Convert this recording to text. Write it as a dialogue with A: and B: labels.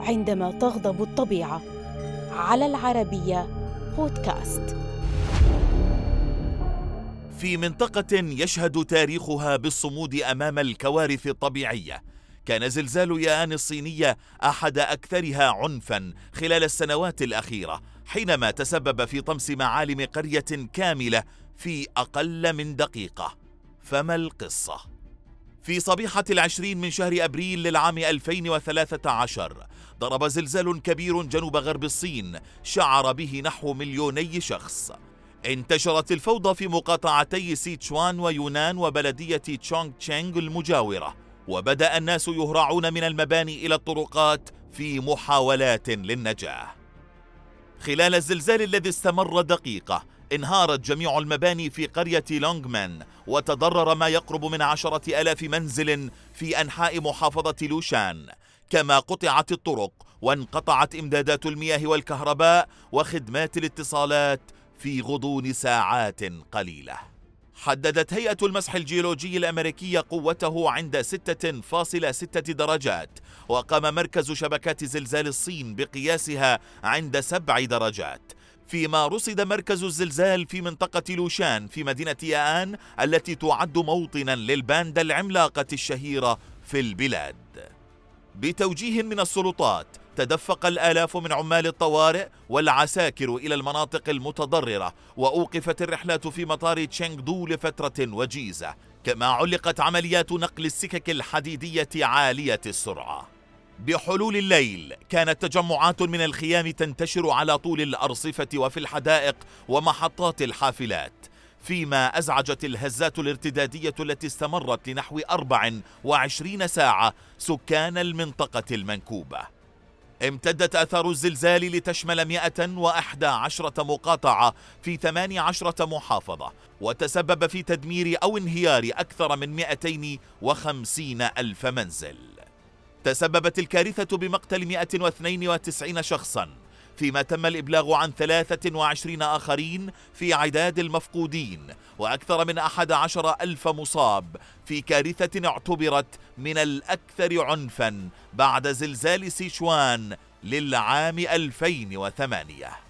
A: عندما تغضب الطبيعة. على العربية بودكاست.
B: في منطقة يشهد تاريخها بالصمود أمام الكوارث الطبيعية. كان زلزال يان الصينية أحد أكثرها عنفا خلال السنوات الأخيرة حينما تسبب في طمس معالم قرية كاملة في أقل من دقيقة. فما القصة؟ في صبيحة العشرين من شهر أبريل للعام 2013 ضرب زلزال كبير جنوب غرب الصين شعر به نحو مليوني شخص. انتشرت الفوضى في مقاطعتي سيتشوان ويونان وبلدية تشونغ تشينغ المجاورة وبدأ الناس يهرعون من المباني إلى الطرقات في محاولات للنجاة. خلال الزلزال الذي استمر دقيقة انهارت جميع المباني في قرية لونغمان وتضرر ما يقرب من عشرة ألاف منزل في أنحاء محافظة لوشان. كما قطعت الطرق وانقطعت إمدادات المياه والكهرباء وخدمات الاتصالات في غضون ساعات قليلة. حددت هيئة المسح الجيولوجي الأمريكية قوته عند 6.6 درجات وقام مركز شبكات زلزال الصين بقياسها عند سبع درجات. فيما رصد مركز الزلزال في منطقة لوشان في مدينة يآن التي تعد موطنا للباندا العملاقة الشهيرة في البلاد. بتوجيه من السلطات تدفق الآلاف من عمال الطوارئ والعساكر إلى المناطق المتضررة وأوقفت الرحلات في مطار تشينغدو لفترة وجيزة كما علقت عمليات نقل السكك الحديدية عالية السرعة. بحلول الليل. كانت تجمعات من الخيام تنتشر على طول الأرصفة وفي الحدائق ومحطات الحافلات. فيما أزعجت الهزات الارتدادية التي استمرت لنحو 24 ساعة سكان المنطقة المنكوبة. امتدت أثار الزلزال لتشمل 111 مقاطعة في 18 محافظة وتسبب في تدمير أو انهيار أكثر من 250 ألف منزل. تسببت الكارثة بمقتل 192 شخصا فيما تم الإبلاغ عن 23 آخرين في عداد المفقودين وأكثر من 11 ألف مصاب. في كارثة اعتبرت من الأكثر عنفا بعد زلزال سيشوان للعام 2008